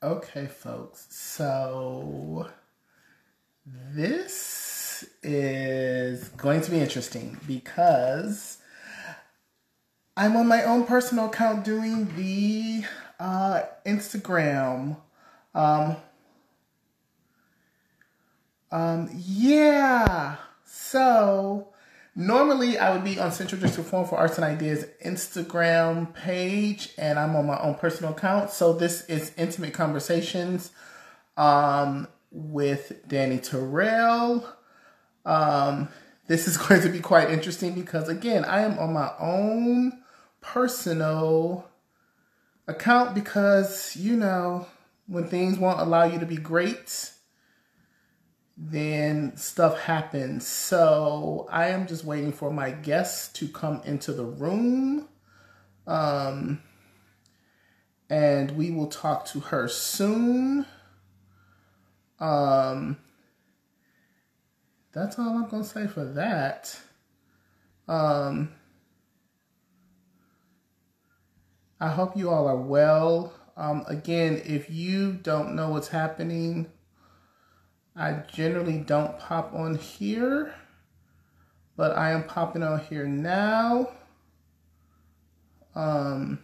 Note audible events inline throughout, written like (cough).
Okay, folks. So this is going to be interesting because I'm on my own personal account doing the uh, Instagram. Um, um, yeah. So normally I would be on Central District Forum for Arts and Ideas Instagram page, and I'm on my own personal account. So this is Intimate Conversations um, with Dani Tirrell. Um, this is (laughs) going to be quite interesting because, again, I am on my own personal account because, you know, when things won't allow you to be great, then stuff happens. So I am just waiting for my guests to come into the room. Um, and we will talk to her soon. Um, that's all I'm going to say for that. Um, I hope you all are well. Um, again, if you don't know what's happening, I generally don't pop on here, but I am popping on here now. Um,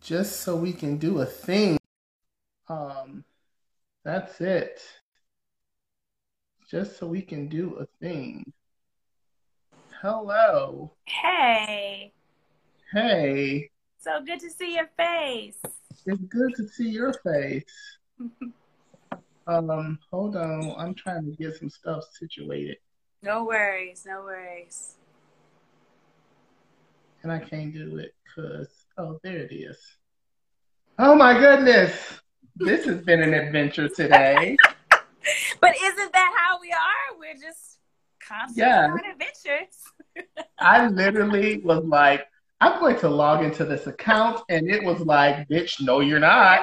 just so we can do a thing. Um, that's it. Just so we can do a thing. Hello. Hey. Hey. So good to see your face. It's good to see your face. (laughs) um, hold on. I'm trying to get some stuff situated. No worries, no worries. And I can't do it because, oh, there it is. Oh my goodness. This has been an adventure today. (laughs) but isn't that how we are? We're just constantly Yeah. on adventures. (laughs) I literally was like, I'm going to log into this account, and it was like, bitch, no, you're not.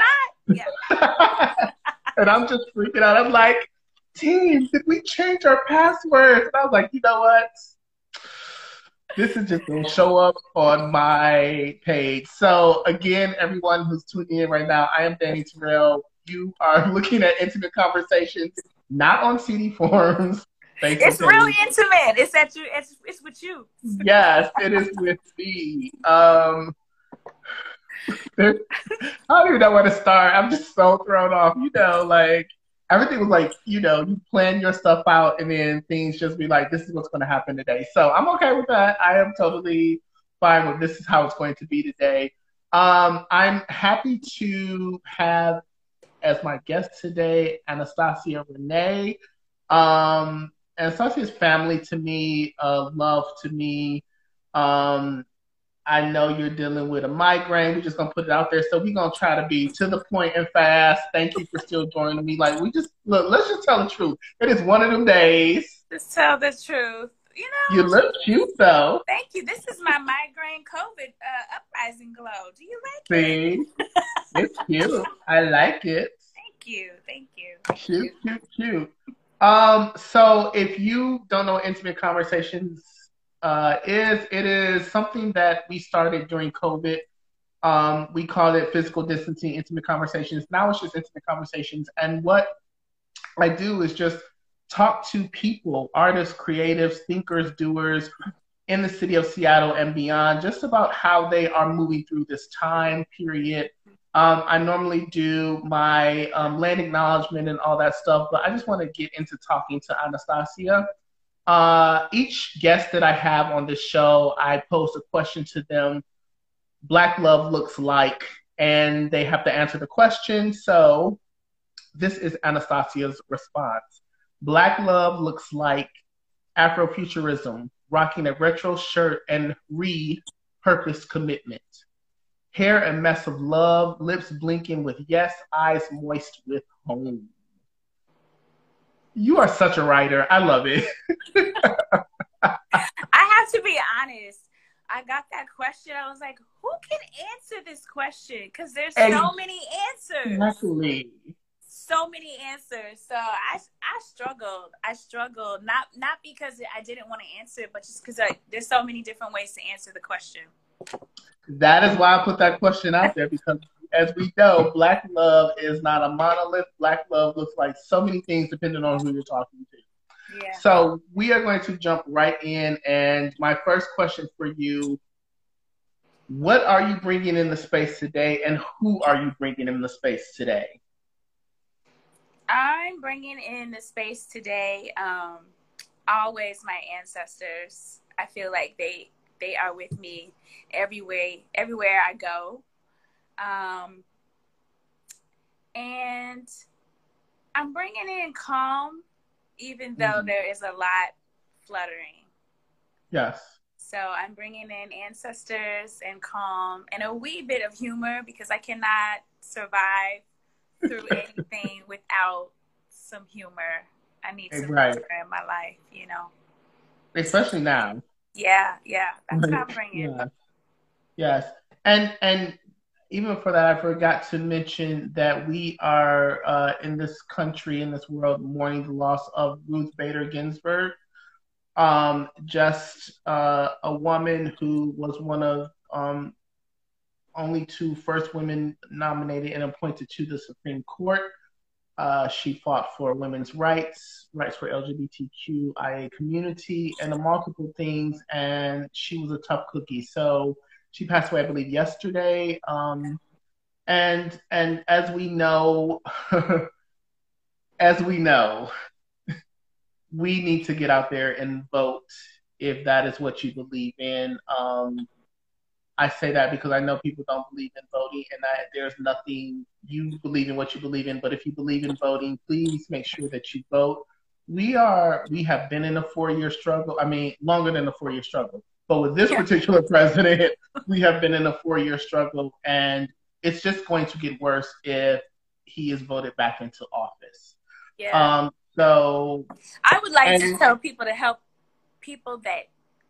You're not? Yeah. (laughs) and I'm just freaking out. I'm like, team, did we change our passwords? And I was like, you know what? This is just going to show up on my page. So, again, everyone who's tuning in right now, I am Dani Tirrell. You are (laughs) looking at Intimate Conversations, not on CD forums. (laughs) It's really intimate. It's at you. It's it's with you. Yes, it is with me. Um, (laughs) I don't even know where to start. I'm just so thrown off. You know, like everything was like, you know, you plan your stuff out and then things just be like, this is what's going to happen today. So I'm okay with that. I am totally fine with this is how it's going to be today. Um, I'm happy to have as my guest today Anastacia-Renée. Um, Anastacia's family to me, uh, love to me. Um, I know you're dealing with a migraine. We're just gonna put it out there. So we're gonna try to be to the point and fast. Thank you for still joining me. Like we just look, let's just tell the truth. It is one of them days. Just tell the truth. You know. You look cute though. Thank you. This is my migraine COVID uh, uprising glow. Do you like it? See? It's cute. I like it. Thank you. Thank you. Cute, cute, cute. Um, so if you don't know what Intimate Conversations uh, is, it is something that we started during COVID. Um, we call it physical distancing intimate conversations. Now it's just intimate conversations. And what I do is just talk to people, artists, creatives, thinkers, doers in the city of Seattle and beyond, just about how they are moving through this time period. Um, I normally do my um, land acknowledgement and all that stuff, but I just want to get into talking to Anastacia. Uh, each guest that I have on this show, I pose a question to them. Black love looks like, and they have to answer the question. So, this is Anastacia's response. Black love looks like Afrofuturism, rocking a retro shirt and repurposed commitment. Hair a mess of love, lips blinking with yes, eyes moist with home. You are such a writer. I love it. (laughs) I have to be honest. I got that question. I was like, who can answer this question? Because there's so many answers. Exactly. So many answers. So I I struggled. I struggled. Not not because I didn't want to answer it, but just because there's so many different ways to answer the question. That is why I put that question out there because as we know, black love is not a monolith. Black love looks like so many things depending on who you're talking to. Yeah. So we are going to jump right in. And my first question for you what are you bringing in the space today, and who are you bringing in the space today? I'm bringing in the space today. Um, always my ancestors. I feel like they they are with me everywhere everywhere I go. Um, and I'm bringing in calm, even though mm-hmm. there is a lot fluttering. Yes. So I'm bringing in ancestors and calm and a wee bit of humor because I cannot survive through (laughs) anything without some humor. I need some right. humor in my life, you know. Especially now. Yeah, yeah. That's what I'm bringing. Yeah. Yes. And and even for that, I forgot to mention that we are uh, in this country, in this world, mourning the loss of Ruth Bader Ginsburg um, just uh, a woman who was one of um, only two first women nominated and appointed to the Supreme Court. Uh, she fought for women's rights, rights for LGBTQIA community, and multiple things. And she was a tough cookie. So she passed away, I believe, yesterday. Um, and and as we know, (laughs) as we know, (laughs) we need to get out there and vote if that is what you believe in. Um, I say that because I know people don't believe in voting, and that there's nothing you believe in what you believe in. But if you believe in voting, please make sure that you vote. We are we have been in a four year struggle. I mean, longer than a four year struggle. But with this particular (laughs) president, we have been in a four year struggle, and it's just going to get worse if he is voted back into office. Yeah. Um, so I would like and, to tell people to help people that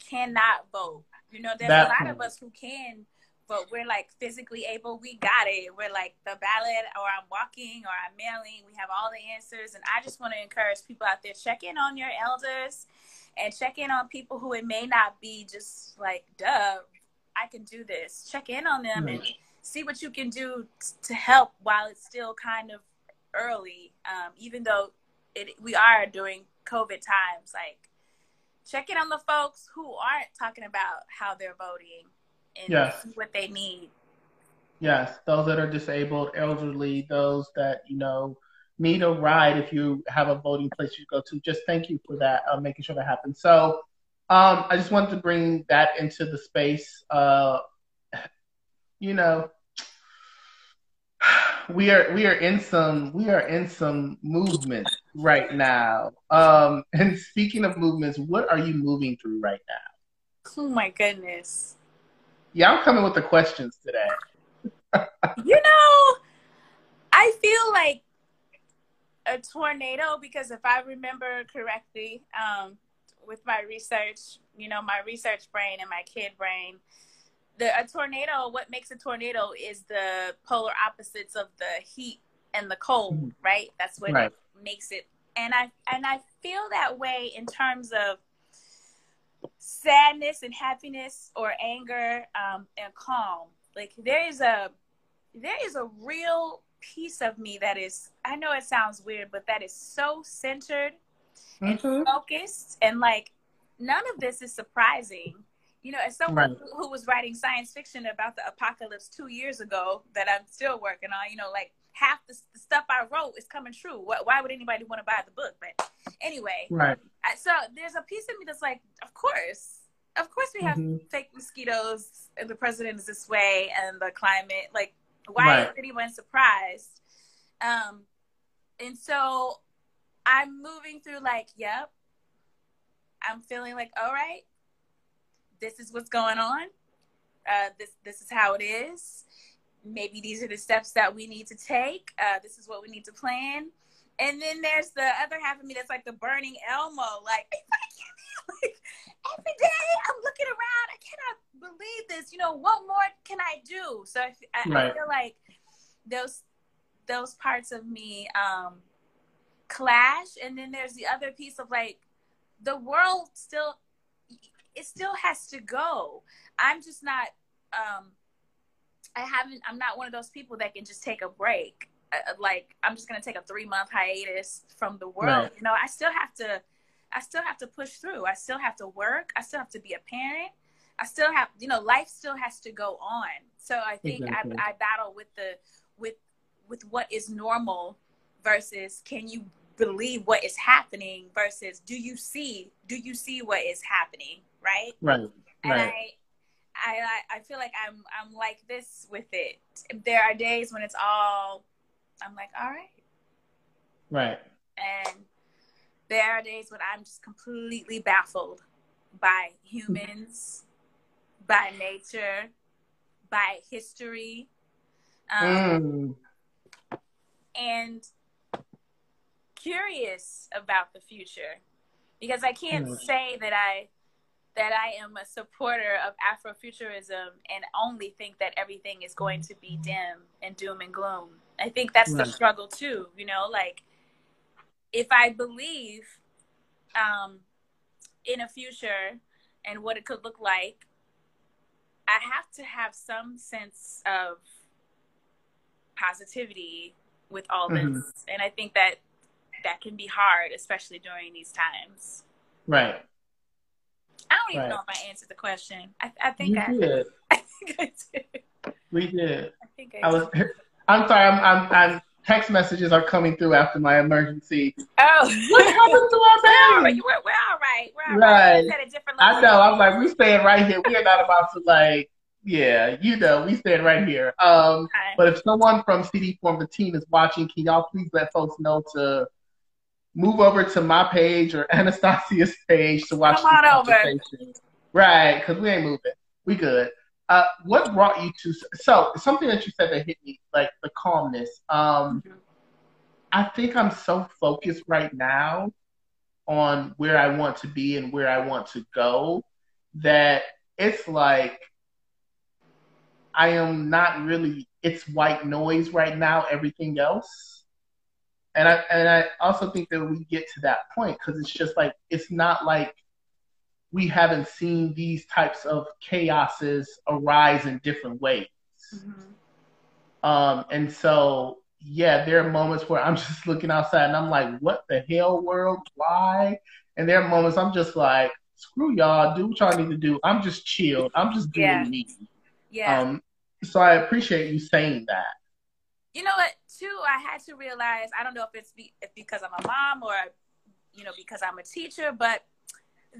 cannot vote. You know, there's a lot of us who can but We're like physically able. We got it. We're like the ballot, or I'm walking, or I'm mailing. We have all the answers, and I just want to encourage people out there check in on your elders and check in on people who it may not be just like, duh, I can do this. Check in on them and see what you can do to help while it's still kind of early. Um, even though it we are during COVID times. Like check in on the folks who aren't talking about how they're voting and yes. what they need. Yes, those that are disabled, elderly, those that you know need a ride if you have a voting place you go to. Just thank you for that, uh, making sure that happens. So, um, I just wanted to bring that into the space. Uh, you know, we are we are in some we are in some movement right now. Um, and speaking of movements, what are you moving through right now? Oh my goodness. Yeah, I'm coming with the questions today. you know, I feel like a tornado because if I remember correctly, um, with my research, you know, my research brain and my kid brain, the a tornado what makes a tornado is the polar opposites of the heat and the cold mm-hmm. right that's what right. makes it and i and i feel that way in terms of sadness and happiness or anger um, and calm like there is a there is a real piece of me that is i know it sounds weird but that is so centered mm-hmm. and focused and like none of this is surprising you know, as someone right. who, who was writing science fiction about the apocalypse two years ago, that I'm still working on, you know, like half the, the stuff I wrote is coming true. What, why would anybody want to buy the book? But anyway, right. I, so there's a piece of me that's like, of course, of course we have mm-hmm. fake mosquitoes, and the president is this way, and the climate. Like, why right. is anyone surprised? Um, and so I'm moving through like, yep. I'm feeling like, all right, this is what's going on. Uh, this this is how it is. Maybe these are the steps that we need to take. Uh, this is what we need to plan. And then there's the other half of me that's like the burning Elmo. Like, (laughs) (laughs) like every day I'm looking around. I cannot believe this. You know, what more can I do? So I, I, right. I feel like those those parts of me um, clash. And then there's the other piece of like the world still it still has to go. I'm just not um I haven't. I'm not one of those people that can just take a break. Uh, like I'm just gonna take a three month hiatus from the world. Right. You know, I still have to. I still have to push through. I still have to work. I still have to be a parent. I still have, you know, life still has to go on. So I think exactly. I, I battle with the with with what is normal versus can you believe what is happening versus do you see do you see what is happening right right and right. I, I i feel like i'm i'm like this with it there are days when it's all i'm like all right right and there are days when i'm just completely baffled by humans by nature by history um, mm. and curious about the future because I can't mm. say that I that I am a supporter of Afrofuturism and only think that everything is going to be dim and doom and gloom. I think that's right. the struggle too, you know, like if I believe um, in a future and what it could look like, I have to have some sense of positivity with all mm-hmm. this. And I think that that can be hard, especially during these times. Right. I don't even right. know if I answered the question. I, I think you I did. (laughs) I think I did. We did. I think I, I was. (laughs) I'm sorry. I'm, I'm. I'm. Text messages are coming through after my emergency. Oh, what happened to our baby? We're, we're all right. We're all right. right. I know. I'm like, we're staying right here. We are not about to like yeah, you know, we stand right here. Um, but if someone from CD Forum the team is watching, can y'all please let folks know to move over to my page or (laughs) Anastacia's page to watch Come on over. Right, because we ain't moving. We good. Uh, what brought you to so something that you said that hit me like the calmness. Um. I think I'm so focused right now on where I want to be and where I want to go that it's like I am not really. It's white noise right now. Everything else, and I and I also think that we get to that point because it's just like it's not like we haven't seen these types of chaoses arise in different ways. Mm-hmm. Um, and so yeah, there are moments where I'm (laughs) just looking outside and I'm like, what the hell, world? Why? And there are moments I'm just like, screw y'all, do what y'all need to do. I'm just chilled. I'm just doing yeah. me. Yeah. Um, so I appreciate you saying that. You know what? Too, I had to realize. I don't know if it's be, if because I'm a mom or, you know, because I'm a teacher, but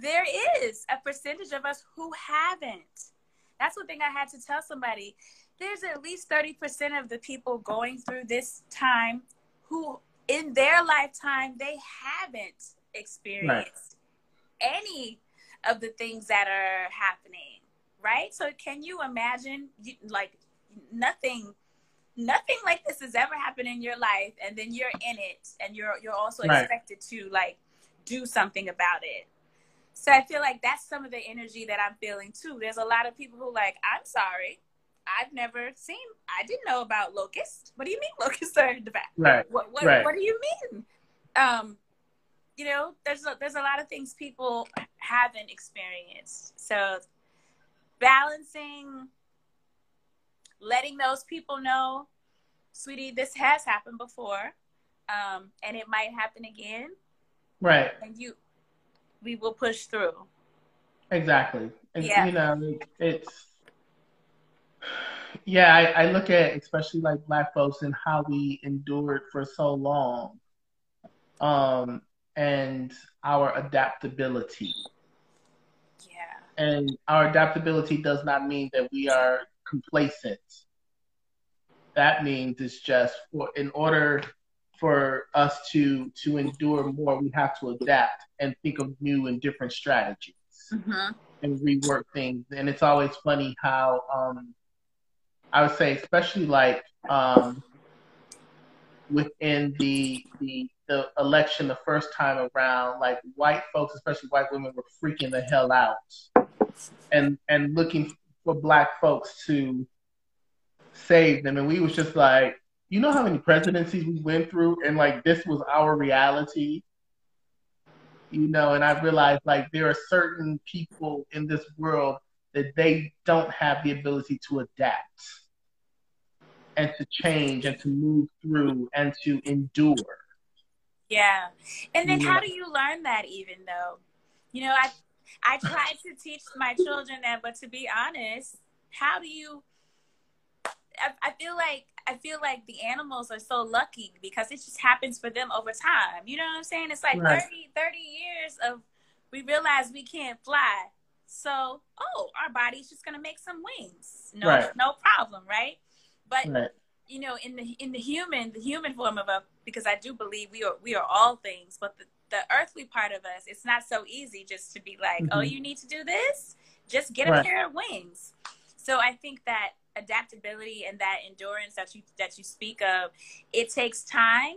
there is a percentage of us who haven't. That's one thing I had to tell somebody. There's at least 30% of the people going through this time who, in their lifetime, they haven't experienced right. any of the things that are happening right? So can you imagine like nothing nothing like this has ever happened in your life and then you're in it and you're you're also right. expected to like do something about it. So I feel like that's some of the energy that I'm feeling too. There's a lot of people who like, I'm sorry. I've never seen I didn't know about locusts. What do you mean (laughs) locusts are in the back? Right. What what, right. what do you mean? Um you know, there's a, there's a lot of things people haven't experienced. So balancing letting those people know, sweetie, this has happened before, um, and it might happen again. Right. And you, we will push through. Exactly. And, yeah. You know, it's, yeah, I, I look at especially like black folks and how we endured for so long, um, and our adaptability Yeah. and our adaptability does not mean that we are complacent. That means it's just for in order for us to to endure more, we have to adapt and think of new and different strategies mm-hmm. and rework things. And it's always funny how um, I would say, especially like um, within the the the election the first time around, like white folks, especially white women, were freaking the hell out and and looking for black folks to save them. And we was just like, you know how many presidencies we went through, and like this was our reality. You know, and I realized like there are certain people in this world that they don't have the ability to adapt. and to change and to move through and to endure. Yeah. And then how do you learn that even though? You know, I I try to teach my children that, but to be honest, how do you I, I feel like I feel like the animals are so lucky because it just happens for them over time. You know what I'm saying? It's like right. 30, 30 years of we realize we can't fly. So, oh, our body's just gonna make some wings. No, right. no problem, right? But right. you know, in the in the human, the human form of a, because I do believe we are we are all things, but the the earthly part of us, it's not so easy just to be like, oh, mm-hmm. oh, you need to do this, just get a pair of wings. So I think that adaptability and that endurance that you that you speak of, it takes time.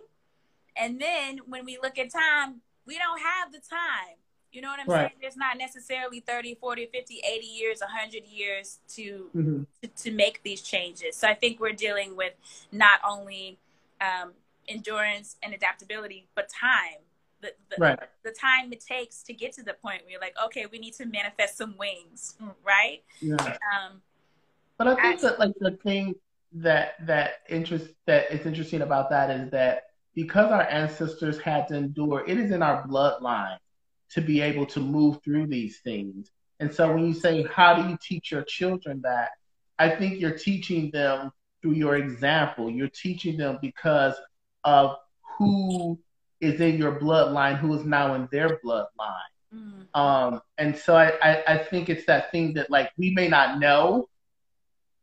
And then when we look at time, we don't have the time you know what I'm right. saying? There's not necessarily 30, 40, 50, 80 years, 100 years to, mm-hmm. to, to make these changes. So I think we're dealing with not only um, endurance and adaptability, but time. The, the, right. the time it takes to get to the point where you're like, okay, we need to manifest some wings, right? Yeah. Um, but I think I, that like the thing that that interest that is interesting about that is that because our ancestors had to endure, it is in our bloodline to be able to move through these things. And so when you say, how do you teach your children that? I think you're teaching them through your example. You're teaching them because of who is in your bloodline, who is now in their bloodline. Mm-hmm. Um, and so I, I, I, think it's that thing that like we may not know,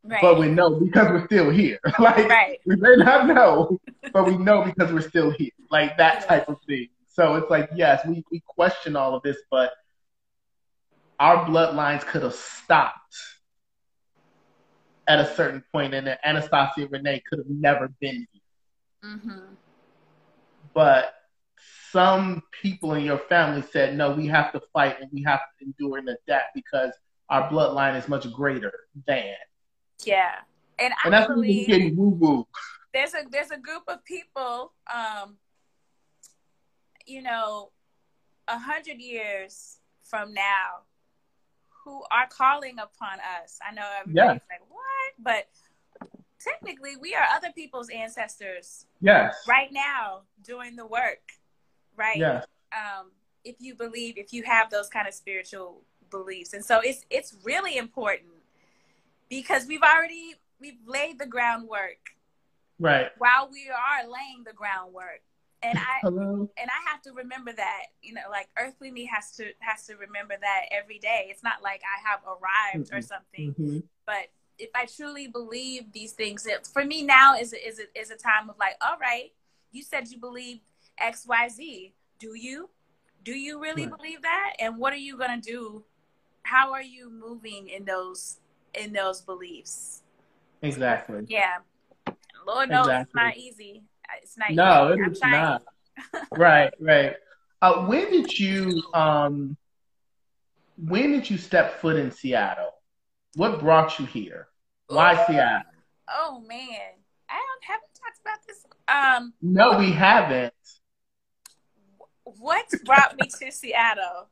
right. but we know because we're still here. (laughs) like right. we may not know, but we know because we're still here. Like that type of thing. So it's like, yes, we, we question all of this, but our bloodlines could have stopped at a certain point, and Anastacia-Renée could have never been here. Mm-hmm. But some people in your family said, no, we have to fight and we have to endure and adapt because our bloodline is much greater than. Yeah. And, and actually, that's getting woo woo. There's a there's a group of people um, you know, a hundred years from now, who are calling upon us. I know everybody's like, what? But technically, we are other people's ancestors. Yes. Right now, doing the work. Right. Yes. Um, if you believe, if you have those kind of spiritual beliefs, and so it's it's really important because we've already we've laid the groundwork. Right. While we are laying the groundwork, and I Hello? and I have to remember that you know like earthly me has to has to remember that every day. It's not like I have arrived mm-hmm. or something, mm-hmm. but if I truly believe these things, it, for me now is a, is a, is a time of like, all right, you said you believe X Y Z. Do you? Do you really right. believe that? And what are you gonna do? How are you moving in those in those beliefs? Exactly. Yeah. Lord knows exactly. it's not easy. It's not. Easy. No, it is not. (laughs) right, right. Uh, when did you um, when did you step foot in Seattle? What brought you here? Why Ooh. Seattle? Oh man, I don't haven't talked about this. Um, no, we haven't. What brought me to Seattle?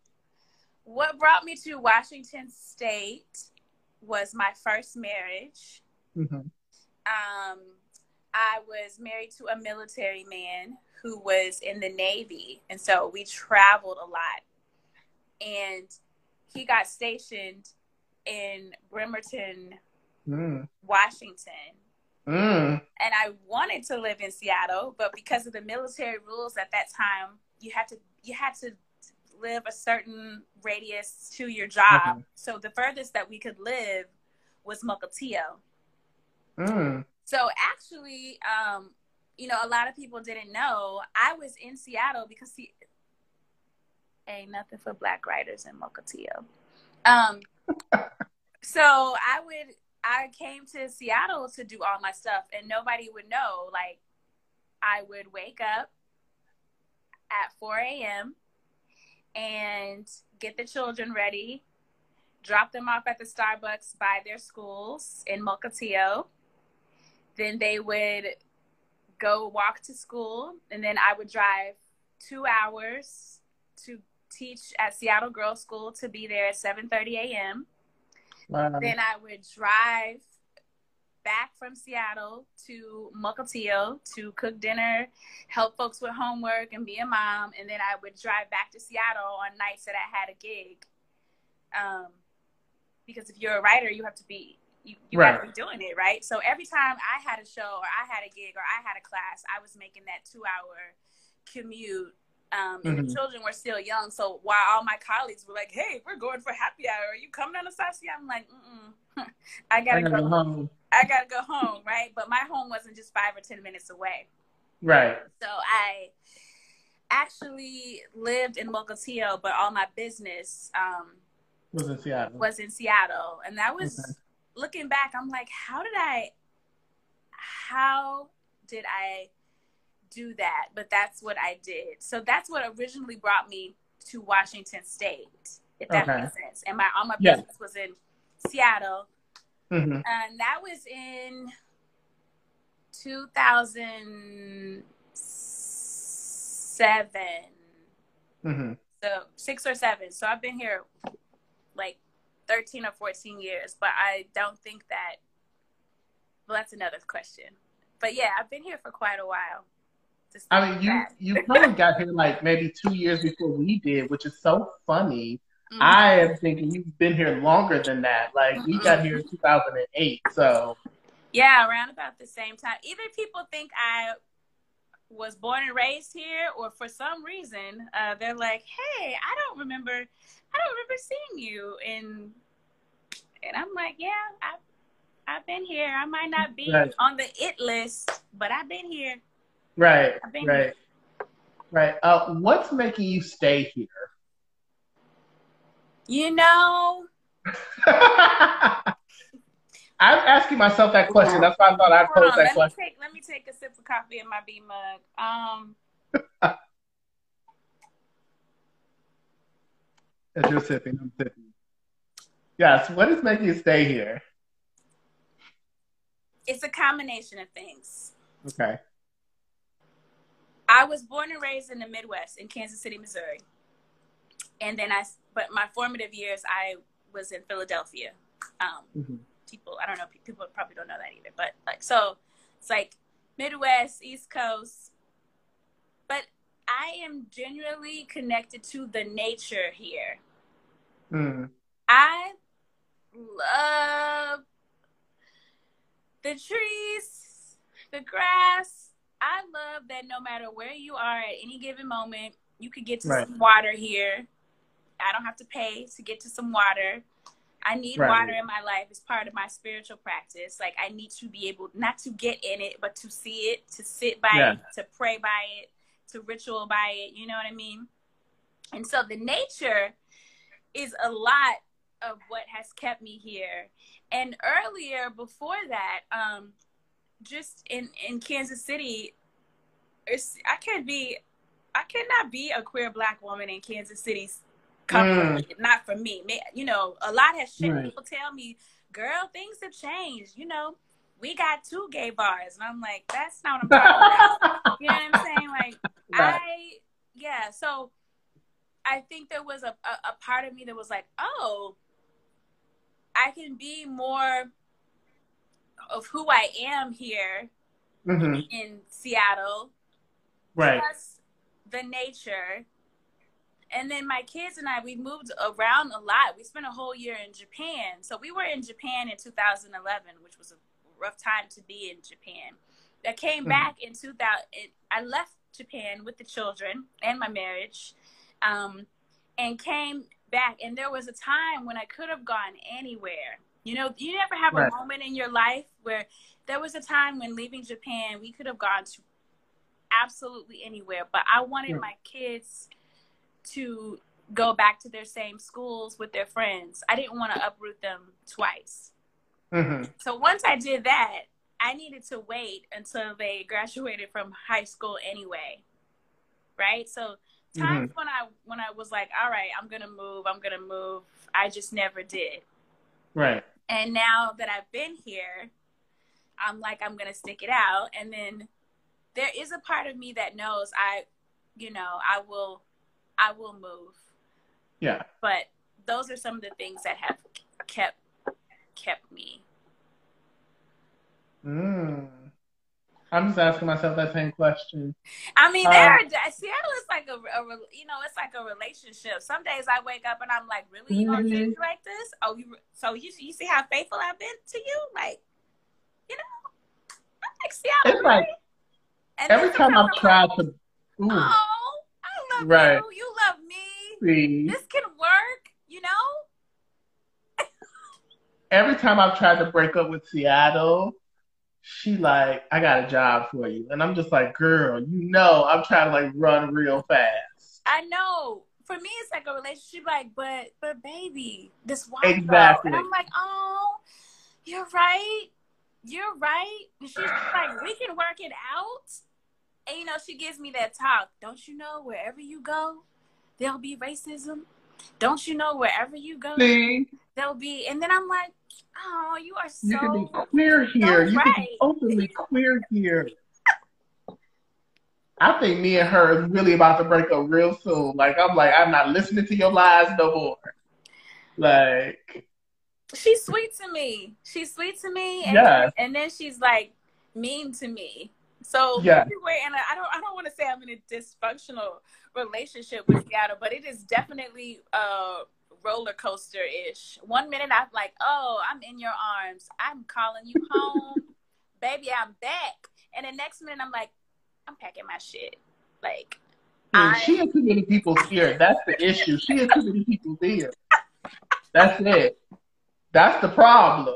What brought me to Washington State was my first marriage. Mm-hmm. Um, I was married to a military man who was in the Navy. And so we traveled a lot. And he got stationed in Bremerton, mm. Washington. Mm. And I wanted to live in Seattle, but because of the military rules at that time, you had to you had to live a certain radius to your job. Mm-hmm. So the furthest that we could live was Mukilteo. Mm. So actually, um, you know, a lot of people didn't know I was in Seattle because he ain't nothing for black writers in Mukilteo. Um, (laughs) so I would I came to Seattle to do all my stuff, and nobody would know. Like, I would wake up at 4 a.m. and get the children ready, drop them off at the Starbucks by their schools in Mukilteo then they would go walk to school, and then I would drive two hours to teach at Seattle Girls School to be there at 7:30 a.m. Wow. Then I would drive back from Seattle to Mukilteo to cook dinner, help folks with homework, and be a mom. And then I would drive back to Seattle on nights that I had a gig. Um, because if you're a writer, you have to be you, you right. to be doing it right. So every time I had a show or I had a gig or I had a class, I was making that two hour commute um, and mm-hmm. the children were still young. So while all my colleagues were like, "Hey, we're going for happy hour. Are you coming on the South I'm like, Mm-mm. (laughs) "I gotta, I go, go home. I gotta go home, right?" But my home wasn't just five or ten minutes away. Right. So I actually lived in Mukilteo, but all my business um, was in Seattle. Was in Seattle, and that was okay. looking back. I'm like, how did I? How did I? do that, but that's what I did. So that's what originally brought me to Washington State, if that okay. makes sense. And my all my yeah. business was in Seattle, mm-hmm. and that was in 2007. Mm-hmm. So six or seven. So I've been here like 13 or 14 years, but I don't think that. Well, that's another question. But yeah, I've been here for quite a while. I mean, you you probably got here (laughs) like maybe two years before we did, which is so funny. Mm-hmm. I am thinking you've been here longer than that. Like mm-hmm. we got here in 2008, so yeah, around about the same time. Either people think I was born and raised here, or for some reason uh, they're like, "Hey, I don't remember, I don't remember seeing you." And and I'm like, "Yeah, I I've been here. I might not be right. on the it list, but I've been here." Right, right, right. Uh, what's making you stay here? You know. (laughs) I'm asking myself that question. That's why I thought I'd pose that let question. Me take, let me take a sip of coffee in my B mug. Um. (laughs) As you're sipping, I'm sipping. Yes. What is making you stay here? It's a combination of things. Okay. I was born and raised in the Midwest in Kansas City, Missouri. And then I, but my formative years, I was in Philadelphia. Um, mm-hmm. People, I don't know, people probably don't know that either. But like, so it's like Midwest, East Coast. But I am genuinely connected to the nature here. Mm. I love the trees, the grass, I love that no matter where you are at any given moment, you could get to right. some water here. I don't have to pay to get to some water. I need right. water in my life. It's part of my spiritual practice. Like I need to be able not to get in it, but to see it, to sit by yeah. it, to pray by it, to ritual by it. You know what I mean? And so the nature is a lot of what has kept me here. And earlier, before that, um, just in in Kansas City, it's I can't be, I cannot be a queer black woman in Kansas City. Mm. Not for me. You know, a lot has changed. Right. People tell me, "Girl, things have changed." You know, we got two gay bars, and I'm like, that's not what I'm talking about. (laughs) you know what I'm saying? Like, right. I, yeah. So, I think there was a, a, a part of me that was like, oh, I can be more of who I am here mm-hmm. in Seattle. Right. Plus the nature. And then my kids and I, we moved around a lot. We spent a whole year in Japan. So we were in Japan in 2011, which was a rough time to be in Japan. I came mm-hmm. back in 2000. I left Japan with the children and my marriage, um, and came back. And there was a time when I could have gone anywhere you know, you never have right. a moment in your life where there was a time when leaving Japan, we could have gone to absolutely anywhere, but I wanted my kids to go back to their same schools with their friends. I didn't want to uproot them twice. Mm-hmm. So once I did that, I needed to wait until they graduated from high school anyway. Right? So times mm-hmm. when I when I was like, all right, I'm gonna move, I'm gonna move, I just never did. Right. And now that I've been here, I'm like, I'm going to stick it out. And then there is a part of me that knows I, you know, I will, I will move. Yeah. But those are some of the things that have kept, kept me. Mm. I'm just asking myself that same question. I mean, there um, are, Seattle is like a, a, you know, it's like a relationship. Some days I wake up and I'm like, really, you gonna treat me like this? Oh, you, so you, you see how faithful I've been to you? Like, you know, I'm like Seattle. It's like every time I've tried to, ooh. oh, I love right. you. You love me. See. This can work. You know. every time I've tried to break up with Seattle she like, I got a job for you. And I'm just like, girl, you know, I'm trying to like run real fast. I know. For me, it's like a relationship, like, but, but baby, this one. Exactly. And I'm like, oh, you're right. You're right. And she's like, we can work it out. And you know, she gives me that talk. Don't you know wherever you go, there'll be racism? Don't you know wherever you go, See? there'll be. And then I'm like, oh, you are so. You can be queer here. So you right. can be openly queer here. I think me and her is really about to break up real soon. Like I'm like, I'm not listening to your lies no more. Like she's sweet to me. She's sweet to me. And, yes. and then she's like mean to me. So yeah. and I don't I don't want to say I'm in a dysfunctional relationship with Seattle, but it is definitely uh roller coaster ish. One minute I'm like, oh, I'm in your arms. I'm calling you home. Baby, I'm back. And the next minute I'm like, I'm packing my shit. Like yeah, she has too many people here. That's the issue. She has too many people here. That's it. That's the problem.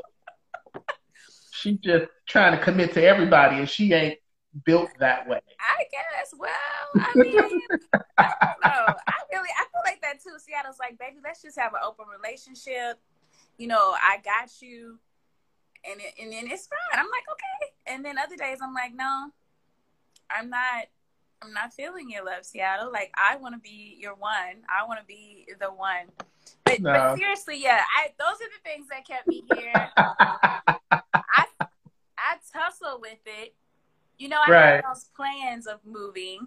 She's just trying to commit to everybody and she ain't built that way. I guess. Well, I mean, (laughs) I don't know. I really, I feel like that too. Seattle's like, baby, let's just have an open relationship. You know, I got you, and it, and then it's fine. I'm like, okay. And then other days, I'm like, no, I'm not. I'm not feeling your love, Seattle. Like I want to be your one. I want to be the one. But, no. but seriously, yeah, I those are the things that kept me here. (laughs) I I tussle with it you know, I right. have those plans of moving.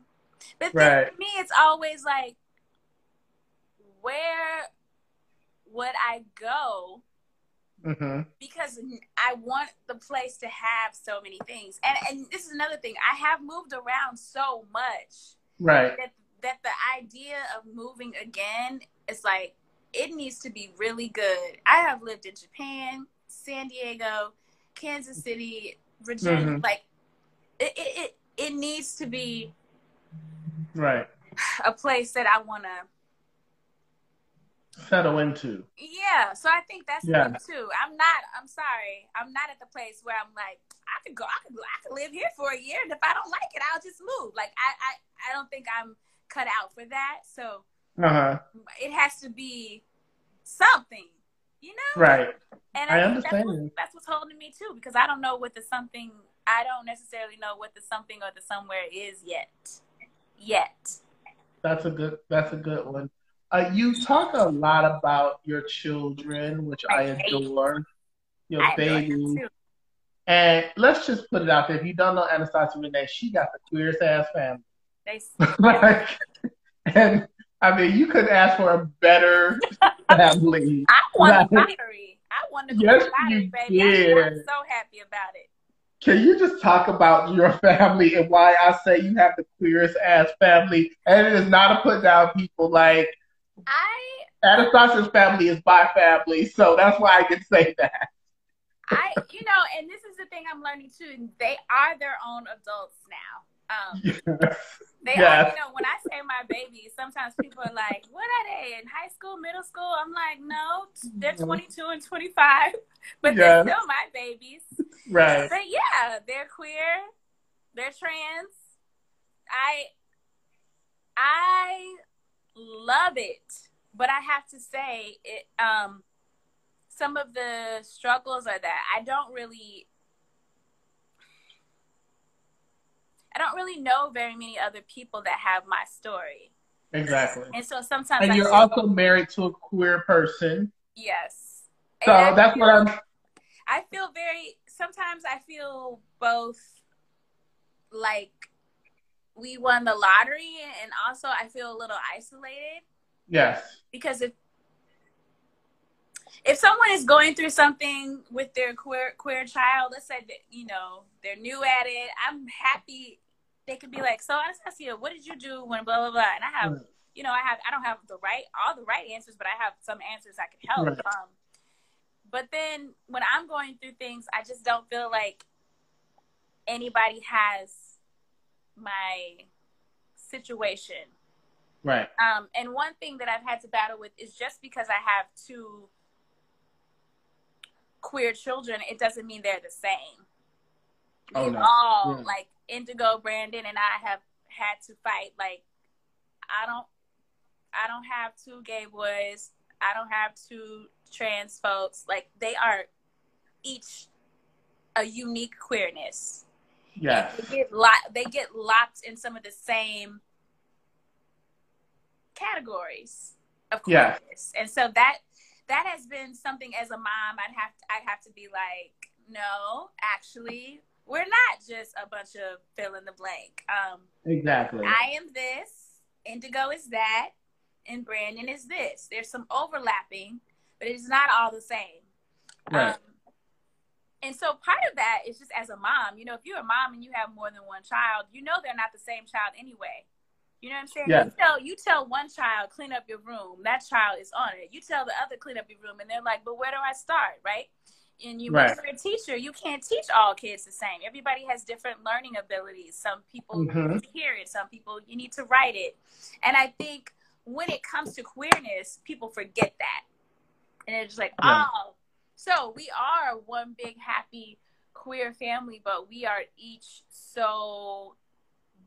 But then right. for me, it's always like, where would I go? Mm-hmm. Because I want the place to have so many things. And, and this is another thing. I have moved around so much. Right. That, that the idea of moving again is like, it needs to be really good. I have lived in Japan, San Diego, Kansas City, Virginia. Mm-hmm. Like, it, it, it needs to be right a place that I want to settle into. Yeah, so I think that's yeah. too. I'm not. I'm sorry. I'm not at the place where I'm like, I could go. I could. I could live here for a year, and if I don't like it, I'll just move. Like I. I, I don't think I'm cut out for that. So uh-huh. it has to be something, you know. Right. And I, I understand. That's, what, that's what's holding me too, because I don't know what the something I don't necessarily know what the something or the somewhere is yet. Yet. That's a good. That's a good one. Uh, you talk a lot about your children, which I, I adore. Your I baby. And let's just put it out there. If you don't know Anastacia-Renée, she got the queerest ass family. They, (laughs) like, and I mean, you couldn't ask for a better (laughs) family. I won like, the lottery. I won the yes, lottery, baby. I'm so happy about it. Can you just talk about your family and why I say you have the queerest ass family? And it is not a put down people like I Anastacia's family is my family, so that's why I can say that. I you know, and this is the thing I'm learning too. They are their own adults now. Um, (laughs) yes. They yes. are, you know, when I say my babies, sometimes people are like, what are they in high school, middle school? I'm like, no, they're mm-hmm. 22 and 25, (laughs) but yes. they're still my babies. Right. But yeah, they're queer, they're trans. I, I love it, but I have to say it, um, some of the struggles are that I don't really I don't really know very many other people that have my story. Exactly. And so sometimes And I you're also married to a queer person. Yes. So and that's feel, what I'm I feel very sometimes I feel both like we won the lottery and also I feel a little isolated. Yes. Because if if someone is going through something with their queer queer child, let's say that you know they're new at it, I'm happy they could be like, "So Anastacia, what did you do when blah blah blah?" And I have, you know, I have I don't have the right all the right answers, but I have some answers I can help. Right. Um, but then when I'm going through things, I just don't feel like anybody has my situation. Right. Um, and one thing that I've had to battle with is just because I have two queer children, it doesn't mean they're the same. Oh, we no. all yeah. like Indigo, Brandon, and I have had to fight. Like, I don't, I don't have two gay boys. I don't have two trans folks. Like, they are each a unique queerness. Yeah. They get locked. They get locked in some of the same categories of queerness, yeah. and so that that has been something as a mom. I'd have to, I'd have to be like, no, actually, we're not just a bunch of fill in the blank. Um, exactly. I am this. Indigo is that, and Brandon is this. There's some overlapping, but it's not all the same. Right. Um, and so part of that is just as a mom, you know, if you're a mom and you have more than one child, you know they're not the same child anyway. You know what I'm saying? Yeah. You tell you tell one child clean up your room, that child is on it. You tell the other clean up your room, and they're like, "But where do I start?" Right? and you, right. you're a teacher, you can't teach all kids the same. Everybody has different learning abilities. Some people mm-hmm. need to hear it, some people you need to write it. And I think when it comes to queerness, people forget that. And it's like, yeah. oh, so we are one big happy queer family, but we are each so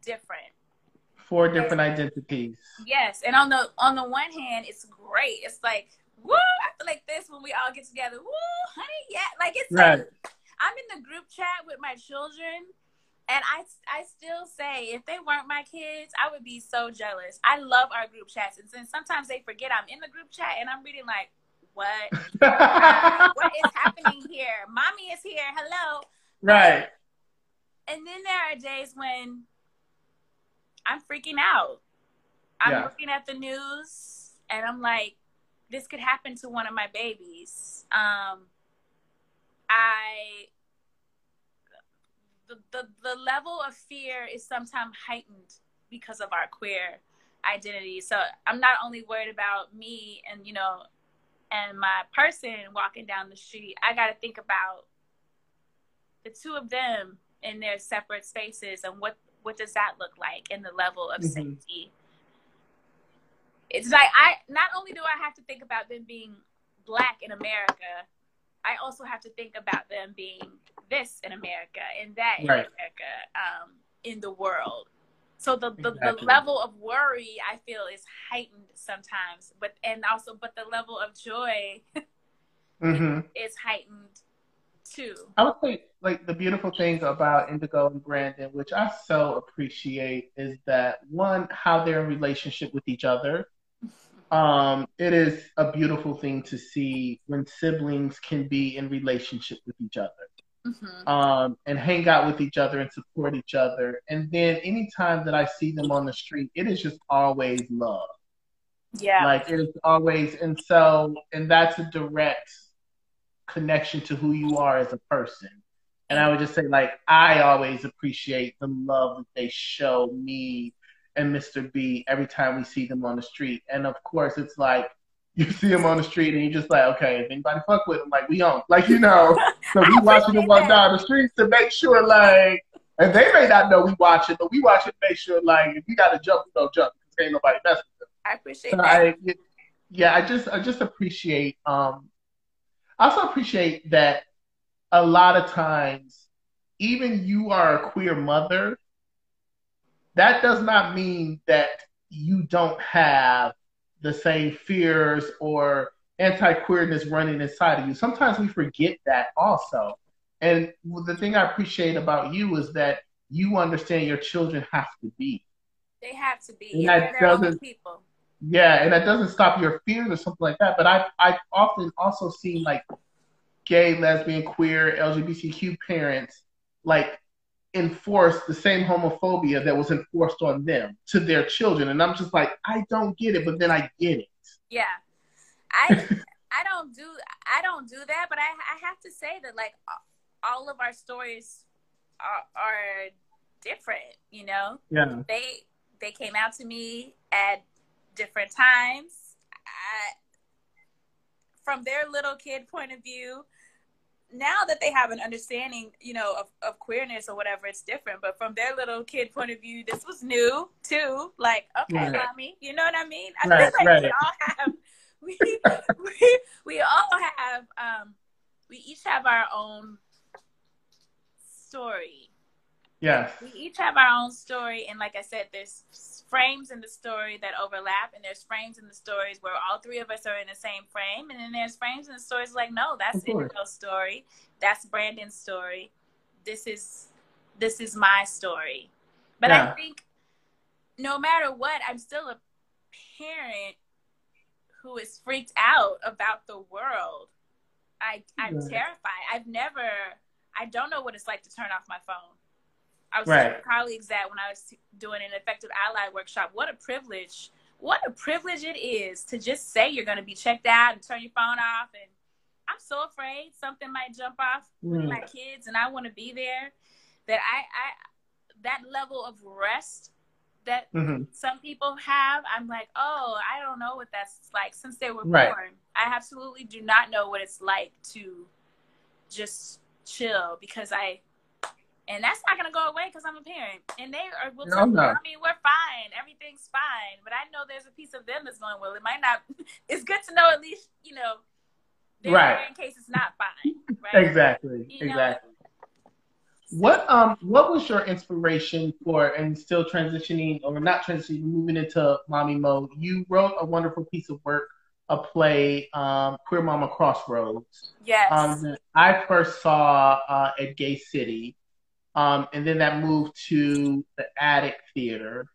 different. Four different identities. Yes. And on the on the one hand, it's great. It's like woo, I feel like this when we all get together. Woo, honey, yeah. Like it's right. like I'm in the group chat with my children and I I still say if they weren't my kids, I would be so jealous. I love our group chats and then sometimes they forget I'm in the group chat and I'm reading like what (laughs) what is happening here? Mommy is here. Hello. Right. And then there are days when I'm freaking out. I'm yeah. looking at the news and I'm like, this could happen to one of my babies. Um, I the, the the level of fear is sometimes heightened because of our queer identity. So I'm not only worried about me and you know and my person walking down the street. I got to think about the two of them in their separate spaces and what what does that look like in the level of mm-hmm. safety it's like I not only do I have to think about them being black in America, I also have to think about them being this in America and that in right. America, um, in the world. So the, the, exactly. the, level of worry I feel is heightened sometimes, but and also but the level of joy (laughs) mm-hmm. is heightened too. I would say like the beautiful thing about Indigo and Brandon, which I so appreciate, is that one how they're in relationship with each other (laughs) um, it is a beautiful thing to see when siblings can be in relationship with each other. Mm-hmm. Um, and hang out with each other and support each other. And then anytime that I see them on the street, it is just always love. Yeah. Like it is always, and so, and that's a direct connection to who you are as a person. And I would just say, like, I always appreciate the love that they show me and Mr. B every time we see them on the street. And of course, it's like you see them on the street and you're just like, okay, if anybody fuck with them, like we don't, like you know. So we (laughs) watching them walk down the streets to make sure, like, and they may not know we watch it, but we watch it to make sure, like, if we got to jump, we don't jump because ain't nobody messing with them. I appreciate so that. I, yeah, I just, I just appreciate. um I also appreciate that a lot of times, even you are a queer mother, that does not mean that you don't have the same fears or anti-queerness running inside of you. Sometimes we forget that also. And the thing I appreciate about you is that you understand your children have to be. They have to be. And that doesn't, people. Yeah, and that doesn't stop your fears or something like that. But I I often also seen like gay, lesbian, queer, LGBTQ parents like enforce the same homophobia that was enforced on them to their children. And I'm just like, I don't get it, but then I get it. Yeah. I (laughs) I don't do I don't do that, but I I have to say that like all of our stories are, are different. You know, yeah. They they came out to me at different times. I, from their little kid point of view, now that they have an understanding, you know, of, of queerness or whatever, it's different. But from their little kid point of view, this was new too. Like, okay, right. mommy, you know what I mean? I right, feel like right. we all have (laughs) we, we we all have um we each have our own story. Yes. We each have our own story and like I said, there's frames in the story that overlap and there's frames in the stories where all three of us are in the same frame and then there's frames in the stories like no that's Indigo's story. That's Brandon's story. This is this is my story. But yeah. I think no matter what I'm still a parent who is freaked out about the world. I I'm yeah. terrified. I've never I don't know what it's like to turn off my phone I was right. telling colleagues that when I was doing an effective ally workshop, what a privilege, what a privilege it is to just say you're going to be checked out and turn your phone off. And I'm so afraid something might jump off mm. my kids and I want to be there that I, I, that level of rest that mm-hmm. some people have, I'm like, oh, I don't know what that's like since they were right. born. I absolutely do not know what it's like to just chill because I and that's not gonna go away because I'm a parent, and they are. Will tell no, no. I mean, we're fine. Everything's fine. But I know there's a piece of them that's going. Well, it might not. (laughs) It's good to know at least you know. Right. In case it's not fine. Right? exactly. You exactly. What um what was your inspiration for and still transitioning or not transitioning moving into mommy mode? You wrote a wonderful piece of work, a play, um, Queer Mama Crossroads. Yes. Um, I first saw uh, at Gay City. Um, and then that moved to the Attic Theater.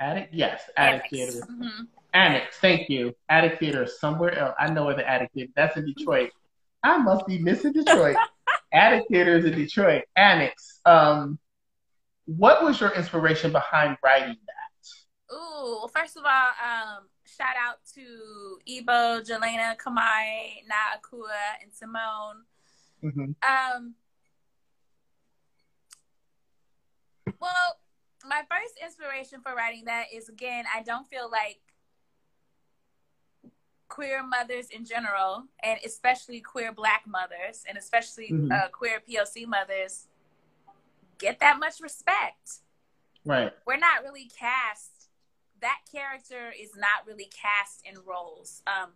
Attic? Yes, Attic Theater. Mm-hmm. Annex, thank you. Attic Theater somewhere else. I know where the Attic Theater. That's in Detroit. I must be missing Detroit. (laughs) Attic Theater is in Detroit. Annex. Um, what was your inspiration behind writing that? Ooh, well, first of all, um, shout out to Ebo, Jelena, Kamai, Na Akua, and Simone. Mm-hmm. Um, Well, my first inspiration for writing that is again, I don't feel like queer mothers in general, and especially queer black mothers, and especially mm-hmm. uh, queer POC mothers, get that much respect. Right. We're not really cast. That character is not really cast in roles. Um,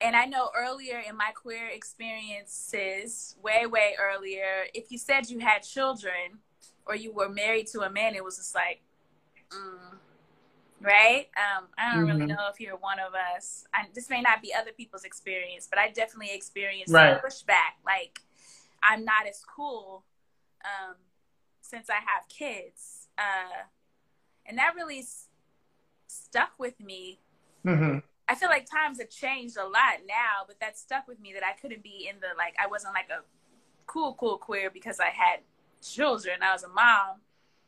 and I know earlier in my queer experiences, way, way earlier, if you said you had children, or you were married to a man, it was just like, mm, right? Um, I don't mm-hmm. really know if you're one of us. I, this may not be other people's experience, but I definitely experienced right. pushback. Like, I'm not as cool um, since I have kids. Uh, and that really s- stuck with me. Mm-hmm. I feel like times have changed a lot now, but that stuck with me that I couldn't be in the like I wasn't like a cool cool queer because I had children. I was a mom.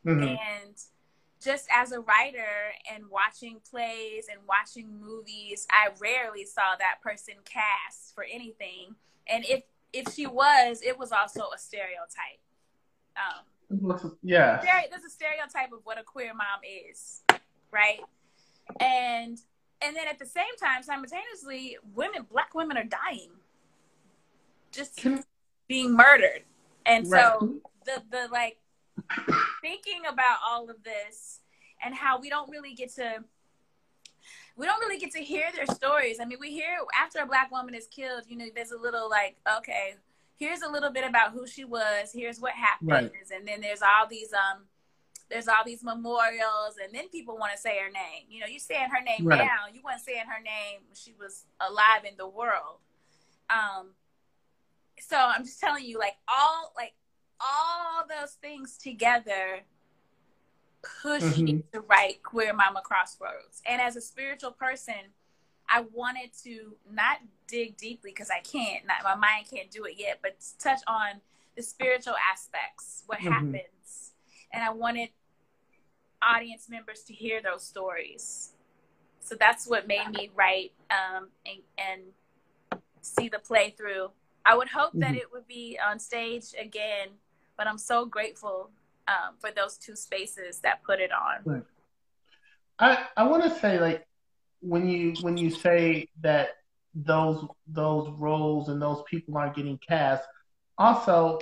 Mm-hmm. And just as a writer and watching plays and watching movies, I rarely saw that person cast for anything. And if if she was, it was also a stereotype. Um, yeah. There's a stereotype of what a queer mom is, right? And and then at the same time, simultaneously, women, black women are dying, just being murdered. And so right the the like thinking about all of this and how we don't really get to we don't really get to hear their stories. I mean, we hear after a black woman is killed, you know, there's a little like, okay, here's a little bit about who she was, here's what happened, right. and then there's all these um there's all these memorials and then people want to say her name. You know, you're saying her name right. now, you weren't saying her name when she was alive in the world. Um so I'm just telling you, like all like all those things together push mm-hmm. me to write Queer Mama Crossroads. And as a spiritual person, I wanted to not dig deeply because I can't, not my mind can't do it yet, but touch on the spiritual aspects, what mm-hmm. happens. And I wanted audience members to hear those stories. So that's what made me write um, and, and see the play through. I would hope mm-hmm. that it would be on stage again, but I'm so grateful um, for those two spaces that put it on. Right. I I want to say like when you when you say that those those roles and those people aren't getting cast, also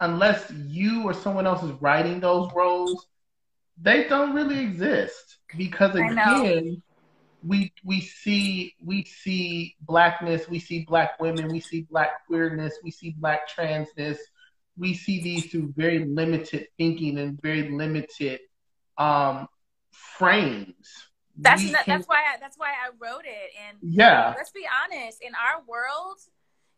unless you or someone else is writing those roles, they don't really exist because again we we see we see blackness, we see black women, we see black queerness, we see black transness, we see these through very limited thinking and very limited um, frames. That's not, that's why I, that's why I wrote it. And yeah, let's be honest, in our world,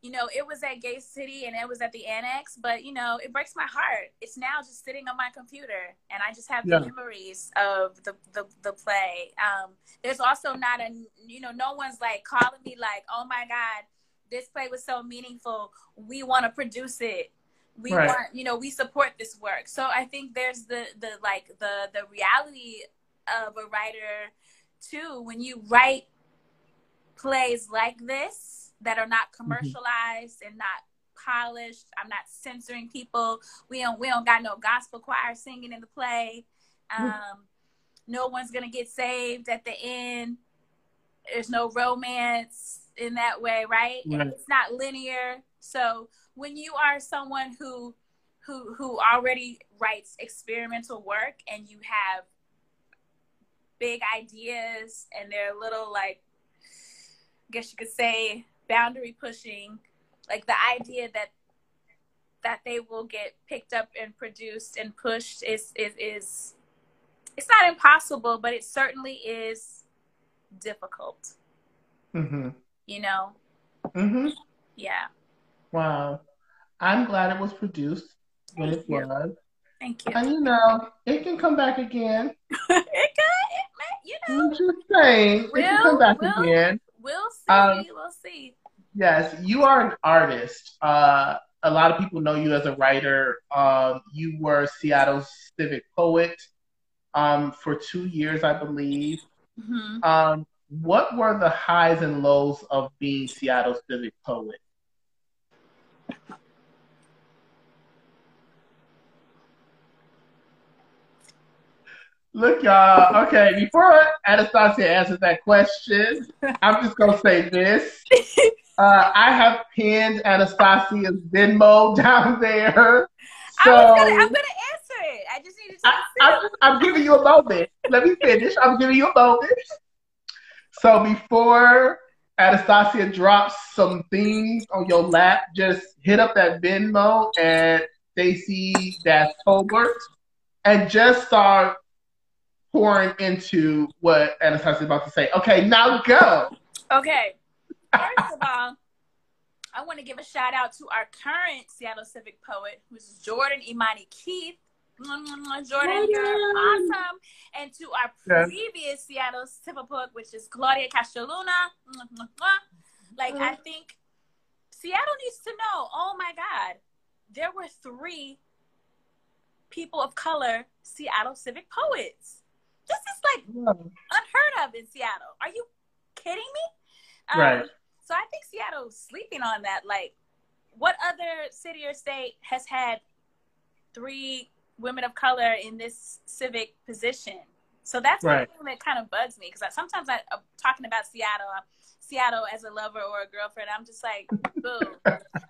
you know, it was at Gay City and it was at the Annex, but you know, it breaks my heart. It's now just sitting on my computer, and I just have yeah. the memories of the the, the play. Um, there's also not a, you know, no one's like calling me like, oh my god, this play was so meaningful. We want to produce it. We right. want, you know, we support this work. So I think there's the the like the the reality of a writer too when you write plays like this that are not mm-hmm. commercialized mm-hmm. and not polished. I'm not censoring people. We don't we don't got no gospel choir singing in the play. Um, mm-hmm. No one's gonna get saved at the end. There's no romance in that way, right? right. It's not linear. So when you are someone who who who already writes experimental work and you have big ideas and they're a little like I guess you could say boundary pushing, like the idea that that they will get picked up and produced and pushed is is is it's not impossible, but it certainly is difficult. Mm-hmm. You know. Mm-hmm. Yeah. Wow. I'm glad it was produced when it was. Thank you. And you know, it can come back again. (laughs) it could. You know. I'm just saying, we'll, it can come back we'll, again. We'll see. Um, we'll see. Yes, you are an artist. Uh, a lot of people know you as a writer. Um, you were Seattle's civic poet um, for two years, I believe. Mm-hmm. Um, what were the highs and lows of being Seattle's civic poet? Look, y'all. Okay, before Anastacia answers that question, I'm just gonna say this. (laughs) Uh, I have pinned Anastacia's Venmo (laughs) down there. So I was gonna, I'm gonna answer it. I just need to. I, I'm, I'm giving you a moment. Let me finish. I'm giving you a moment. So before Anastacia drops some things on your lap, just hit up that Venmo at Stacy Tolbert and just start pouring into what Anastacia is about to say. Okay, now go. Okay. First of all, I want to give a shout out to our current Seattle Civic poet, who's Jordan Imani Keith. Jordan, you're awesome. And to our previous Seattle Civic poet, which is Claudia Castro Luna. Like, I mm-hmm. think Seattle needs to know oh my God, there were three people of color Seattle Civic poets. This is like unheard of in Seattle. Are you kidding me? Um, right. So I think Seattle's sleeping on that. Like, what other city or state has had three women of color in this civic position? So that's right. one thing that kind of bugs me because sometimes I, am talking about Seattle, Seattle as a lover or a girlfriend. I'm just like, boom.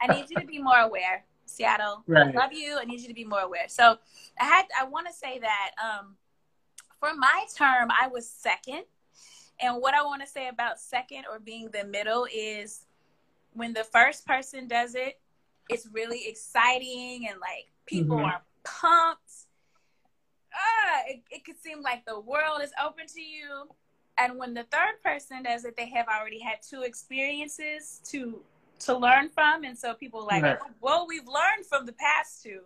I need you to be more aware, Seattle. Right. I love you. I need you to be more aware. So I had, I want to say that um, for my term, I was second. And what I want to say about second or being the middle is when the first person does it, it's really exciting and like people mm-hmm. are pumped. Ah, it, it could seem like the world is open to you. And when the third person does it, they have already had two experiences to to learn from. And so people like, right. well, we've learned from the past two.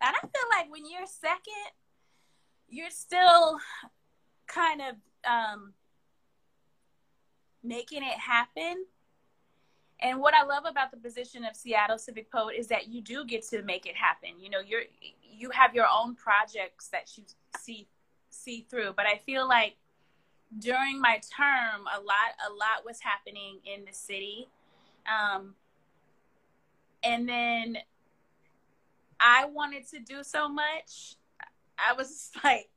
And I feel like when you're second, you're still kind of um, making it happen. And what I love about the position of Seattle Civic Poet is that you do get to make it happen. You know, you're you have your own projects that you see see through. But I feel like during my term, a lot a lot was happening in the city Um, and then I wanted to do so much. I was like,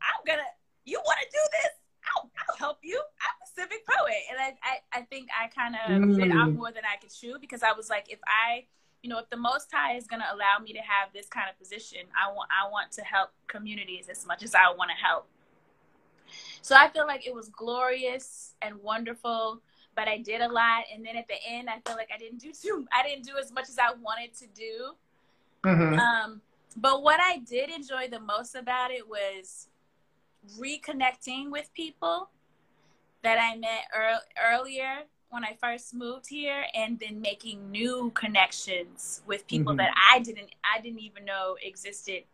I'm gonna. You want to do this? I'll, I'll help you. I'm a civic poet, and I I, I think I kind of mm. bit off more than I could chew because I was like, if I you know, if the Most High is going to allow me to have this kind of position, I want I want to help communities as much as I want to help. So I feel like it was glorious and wonderful, but I did a lot, and then at the end, I feel like I didn't do too. I didn't do as much as I wanted to do. Mm-hmm. Um, but what I did enjoy the most about it was reconnecting with people that I met er- earlier when I first moved here and then making new connections with people mm-hmm. that I didn't I didn't even know existed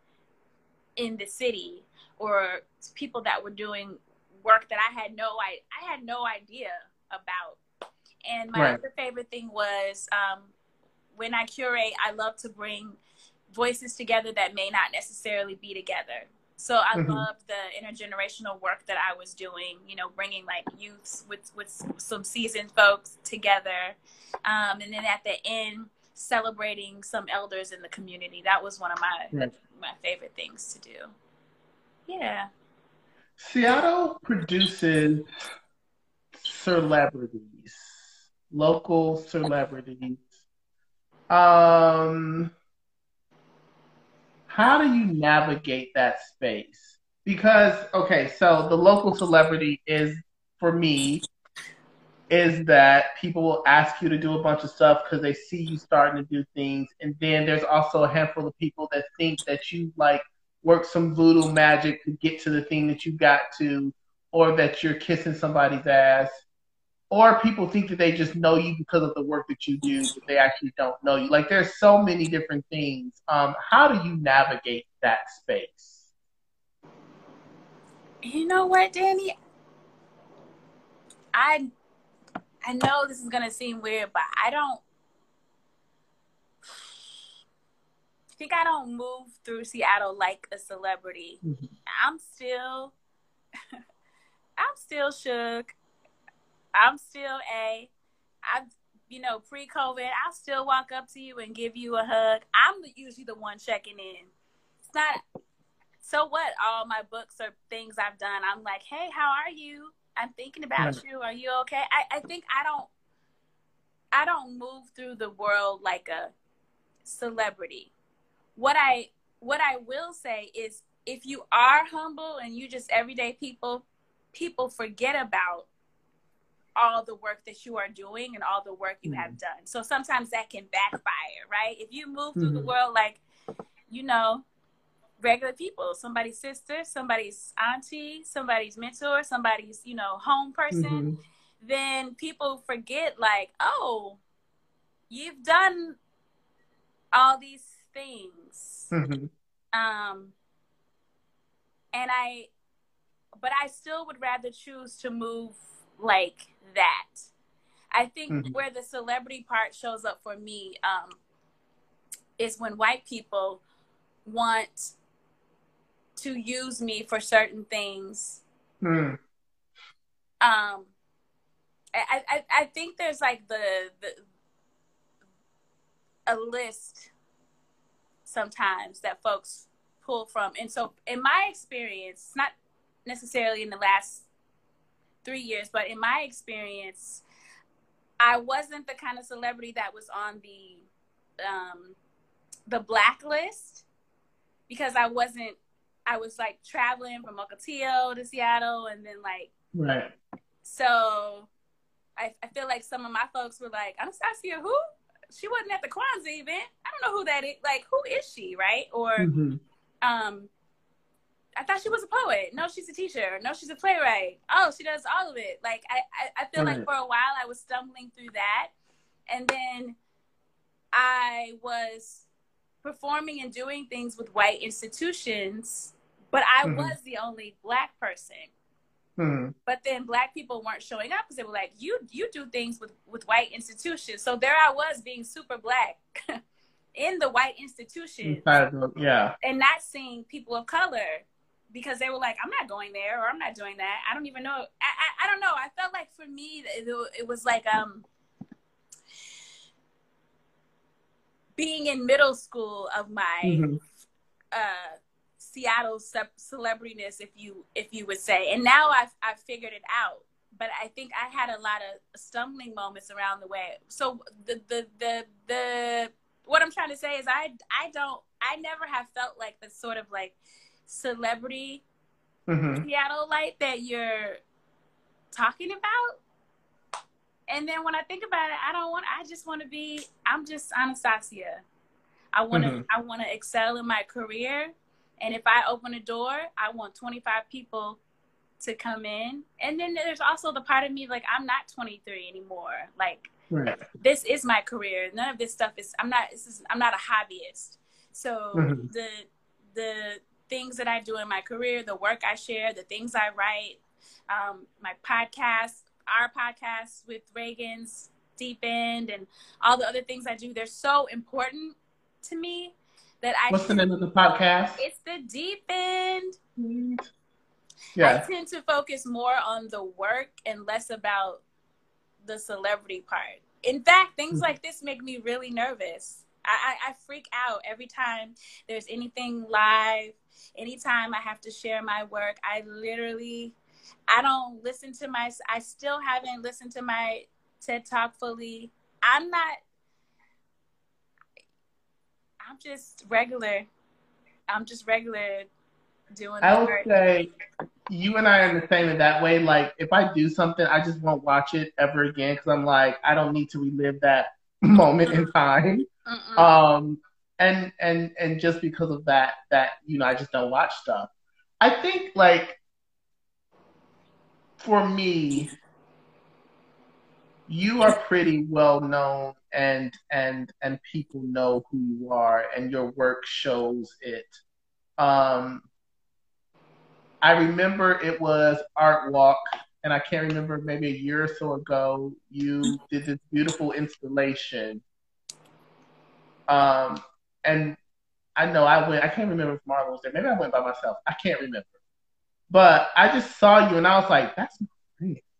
in the city or people that were doing work that I had no I I had no idea about. And my right. other favorite thing was um, when I curate, I love to bring voices together that may not necessarily be together. So I mm-hmm. loved the intergenerational work that I was doing, you know, bringing like youths with, with some seasoned folks together. Um, and then at the end, celebrating some elders in the community. That was one of my, right. my favorite things to do. Yeah. Seattle produces celebrities, local celebrities. Um, how do you navigate that space? Because okay, so the local celebrity is for me is that people will ask you to do a bunch of stuff because they see you starting to do things, and then there's also a handful of people that think that you like work some voodoo magic to get to the thing that you got to, or that you're kissing somebody's ass, or people think that they just know you because of the work that you do, but they actually don't know you. Like there's so many different things. Um, how do you navigate that space? You know what, Dani? I I know this is gonna seem weird, but I don't I think I don't move through Seattle like a celebrity. Mm-hmm. I'm still (laughs) I'm still shook. I'm still a, I, you know, pre COVID, I'll still walk up to you and give you a hug. I'm usually the one checking in. It's not, so what? All my books or things I've done, I'm like, hey, how are you? I'm thinking about hmm. you. Are you okay? I, I think I don't, I don't move through the world like a celebrity. What I, what I will say is if you are humble and you just everyday people, people forget about all the work that you are doing and all the work you mm-hmm. have done. So sometimes that can backfire, right? If you move through mm-hmm. the world like, you know, regular people, somebody's sister, somebody's auntie, somebody's mentor, somebody's, you know, home person, mm-hmm. then people forget like, oh, you've done all these things. Mm-hmm. Um and I but I still would rather choose to move like that. I think mm-hmm. where the celebrity part shows up for me um, is when white people want to use me for certain things. Mm. Um, I, I I think there's like the the a list sometimes that folks pull from, and so in my experience, not necessarily in the last three years, but in my experience, I wasn't the kind of celebrity that was on the um, the blacklist because I wasn't. I was like traveling from Mukilteo to Seattle, and then like right. So, I, I feel like some of my folks were like, Anastacia, who? She wasn't at the Kwanzaa event. I don't know who that is. Like, who is she? Right? Or, mm-hmm. um, I thought she was a poet. No, she's a teacher. No, she's a playwright. Oh, she does all of it. Like I, I, I feel right. like for a while I was stumbling through that, and then I was performing and doing things with white institutions, but I mm-hmm. was the only black person. Mm-hmm. But then black people weren't showing up because they were like, "You, you do things with with white institutions." So there I was being super black. (laughs) in the white institution, yeah, and not seeing people of color because they were like, I'm not going there or I'm not doing that. I don't even know. I, I, I don't know. I felt like for me, it, it was like, um, being in middle school of my mm-hmm. uh, Seattle celebrityness, if you if you would say. And now I've I've figured it out. But I think I had a lot of stumbling moments around the way. So the the the the what I'm trying to say is I I don't I never have felt like the sort of like celebrity mm-hmm. Seattle light that you're talking about. And then when I think about it, I don't want. I just want to be. I'm just Anastacia. I want to. Mm-hmm. I want to excel in my career. And if I open a door, I want 25 people to come in. And then there's also the part of me like I'm not 23 anymore. Like right. this is my career. None of this stuff is. I'm not. This is. I'm not a hobbyist. So mm-hmm. the the things that I do in my career, the work I share, the things I write, um, my podcast, our podcast with Reagan's Deep End, and all the other things I do. They're so important to me that I. What's the name of the podcast? It's the Deep End. Yeah. I tend to focus more on the work and less about the celebrity part. In fact, things mm-hmm. like this make me really nervous. I, I, freak out every time there's anything live, anytime I have to share my work. I literally I don't listen to my, I still haven't listened to my TED Talk fully. I'm not, I'm just regular. I'm just regular doing I would work. say you and I are the same in that way. Like, if I do something, I just won't watch it ever again because I'm like, I don't need to relive that (laughs) moment in time. Mm-mm. Um, and and and just because of that, that you know, I just don't watch stuff. I think like for me, you are pretty well known and and and people know who you are and your work shows it. Um, I remember it was Art Walk, and I can't remember maybe a year or so ago. You did this beautiful installation, um, and I know I went. I can't remember if Marlon was there. Maybe I went by myself. I can't remember. But I just saw you and I was like, that's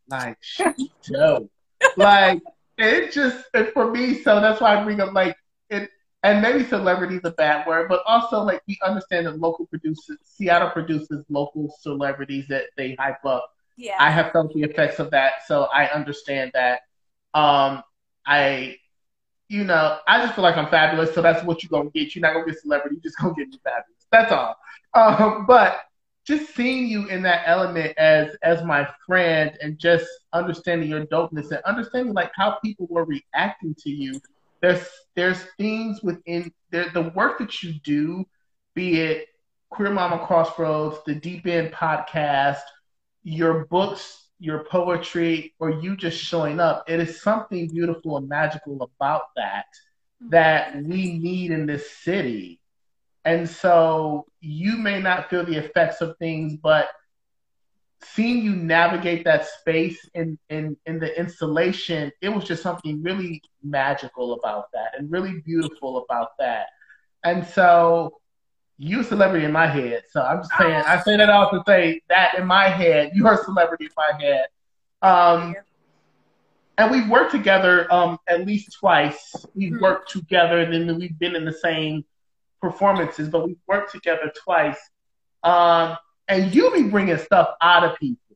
like (laughs) dope. like it just for me, so that's why I bring up like it and maybe celebrity is a bad word, but also like we understand that local producers Seattle produces local celebrities that they hype up. Yeah. I have felt the effects of that, so I understand that. Um I you know, I just feel like I'm fabulous, so that's what you're gonna get. You're not gonna get celebrity, you're just gonna get me fabulous. That's all. Um, but just seeing you in that element as as my friend and just understanding your dopeness and understanding like how people were reacting to you there's there's things within the, the work that you do be it queer mama crossroads the deep end podcast your books your poetry or you just showing up it is something beautiful and magical about that mm-hmm. that we need in this city and so you may not feel the effects of things, but seeing you navigate that space in, in, in the installation, it was just something really magical about that and really beautiful about that. And so you a celebrity in my head. So I'm just saying, I say that all to say that in my head, you are a celebrity in my head. Um, and we've worked together um, at least twice. We've mm-hmm. worked together, and then we've been in the same performances, but we've worked together twice. Um, and you be bringing stuff out of people.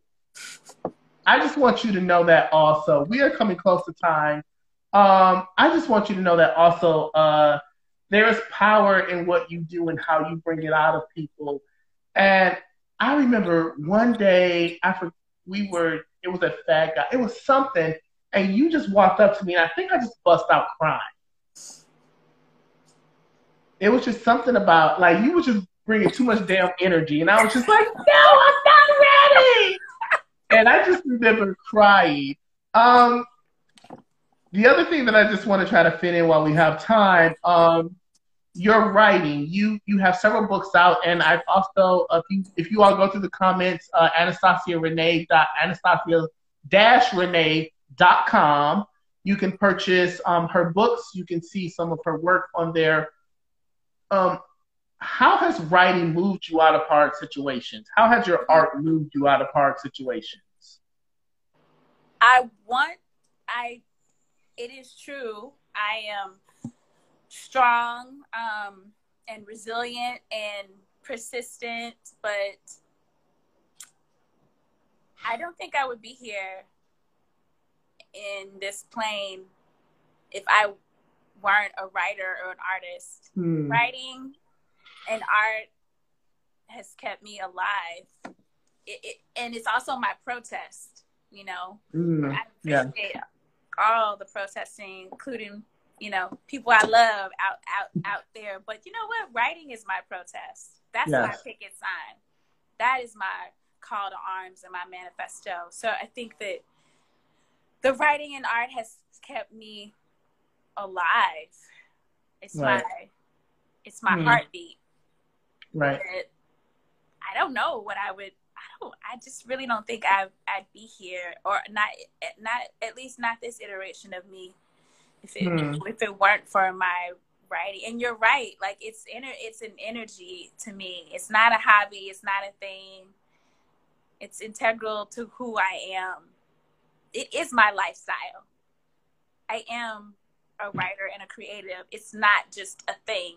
I just want you to know that also. We are coming close to time. Um, I just want you to know that also uh, there is power in what you do and how you bring it out of people. And I remember one day after we were, it was a fat guy, it was something, and you just walked up to me, and I think I just bust out crying it was just something about like you were just bringing too much damn energy, and I was just like, no, I'm not ready. (laughs) and I just remember crying. Um, the other thing that I just want to try to fit in while we have time, um, your writing. You you have several books out, and I've also if you if you all go through the comments, uh, Anastacia-Renée dot Anastacia dash Renee dot com. You can purchase um, her books. You can see some of her work on there um, how has writing moved you out of hard situations? How has your art moved you out of hard situations? I want, I, it is true. I am strong um, and resilient and persistent, but I don't think I would be here in this plane if I weren't a writer or an artist. Hmm. Writing and art has kept me alive. It, it, and it's also my protest, you know. Mm, I appreciate yeah. All the protesting, including, you know, people I love out out out there. But you know what? Writing is my protest. That's yes. my picket sign. That is my call to arms and my manifesto. So I think that the writing and art has kept me alive. It's right. my it's my mm. heartbeat. Right. But I don't know what I would I don't I just really don't think I I'd be here or not not at least not this iteration of me if it mm. if it weren't for my writing. And you're right, like it's inner it's an energy to me. It's not a hobby, it's not a thing. It's integral to who I am. It is my lifestyle. I am a writer and a creative. It's not just a thing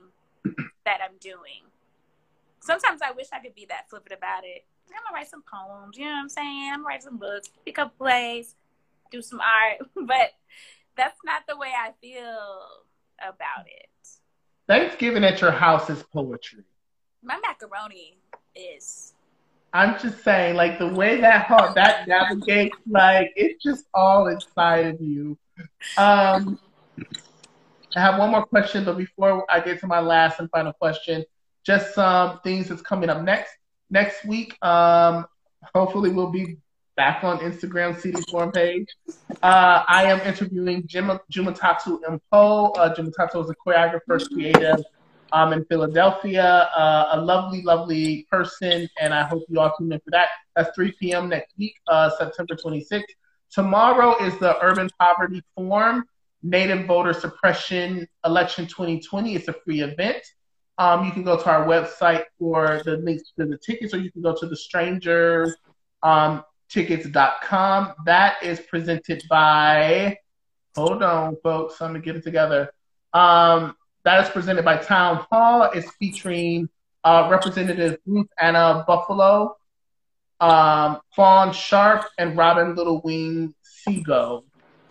that I'm doing. Sometimes I wish I could be that flippant about it. I'm gonna write some poems, you know what I'm saying? I'm gonna write some books, pick up plays, do some art, (laughs) but that's not the way I feel about it. Thanksgiving at your house is poetry. My macaroni is. I'm just saying, like the way that heart that navigates, like it's just all inside of you. Um, I have one more question, but before I get to my last and final question, just some things that's coming up next next week. Um, hopefully, we'll be back on Instagram CD Forum page. Uh, I am interviewing Jim, Jumatatu M. Poe. Uh, Jumatatu is a choreographer, creative um, in Philadelphia. Uh, a lovely, lovely person, and I hope you all tune in for that. That's 3 p.m. next week, uh, September 26th. Tomorrow is the Urban Poverty Forum. Native Voter Suppression Election 2020. It's a free event. Um, you can go to our website for the links to the tickets, or you can go to the stranger um, tickets.com. That is presented by, hold on, folks, let me get it together. Um, that is presented by Town Hall. It's featuring uh, Representative Ruth Anna Buffalo, um, Fawn Sharp, and Robin Little Wing Sigo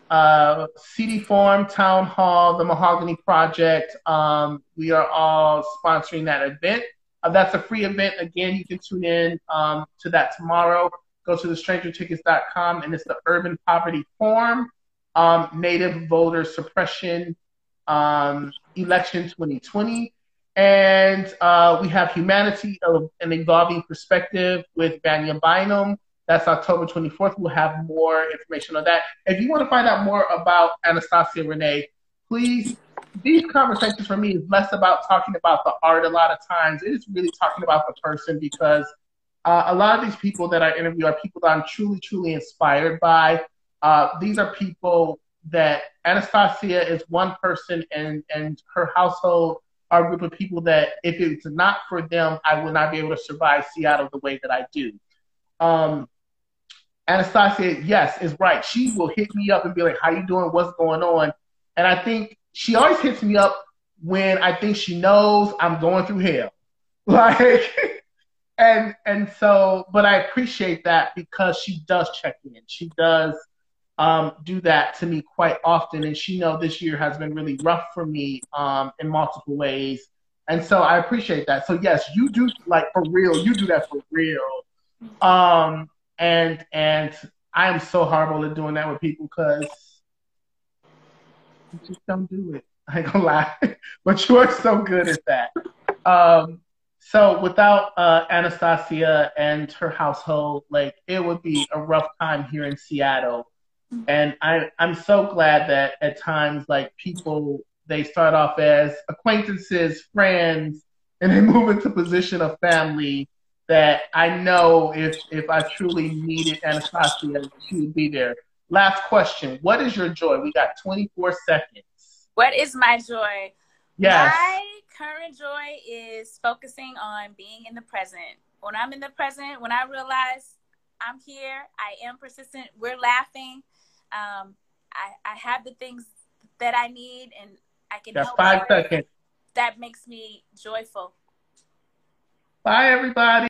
uh, CD Forum, Town Hall, the Mahogany Project. Um, we are all sponsoring that event. Uh, that's a free event. Again, you can tune in um, to that tomorrow. Go to thestrangertickets.com, and it's the Urban Poverty Forum, um, Native Voter Suppression um, Election 2020. And uh, we have Humanity, an Evolving Perspective with Vanya Bynum. That's October 24th. We'll have more information on that. If you want to find out more about Anastacia-Renée, please, these conversations for me is less about talking about the art a lot of times. It is really talking about the person because uh, a lot of these people that I interview are people that I'm truly, truly inspired by. Uh, these are people that Anastacia is one person and, and her household are a group of people that if it's not for them, I would not be able to survive Seattle the way that I do. Um, Anastacia, yes, is right. She will hit me up and be like, "How you doing? What's going on?" And I think she always hits me up when I think she knows I'm going through hell. (laughs) Like, and and so, but I appreciate that because she does check in. She does um, do that to me quite often, and she know this year has been really rough for me um, in multiple ways. And so I appreciate that. So yes, you do like for real. You do that for real. Um, and and I am so horrible at doing that with people because just don't do it. (laughs) I ain't gonna lie, (laughs) but you are so good at that. Um, so without uh, Anastacia and her household, like it would be a rough time here in Seattle. And I, I'm so glad that at times, like people, they start off as acquaintances, friends, and they move into position of family that I know if if I truly needed Anastacia, she would be there. Last question: What is your joy? We got 24 seconds. What is my joy? Yes. My current joy is focusing on being in the present. When I'm in the present, when I realize I'm here, I am persistent. We're laughing. Um, I, I have the things that I need, and I can Got five seconds. That makes me joyful. Bye, everybody.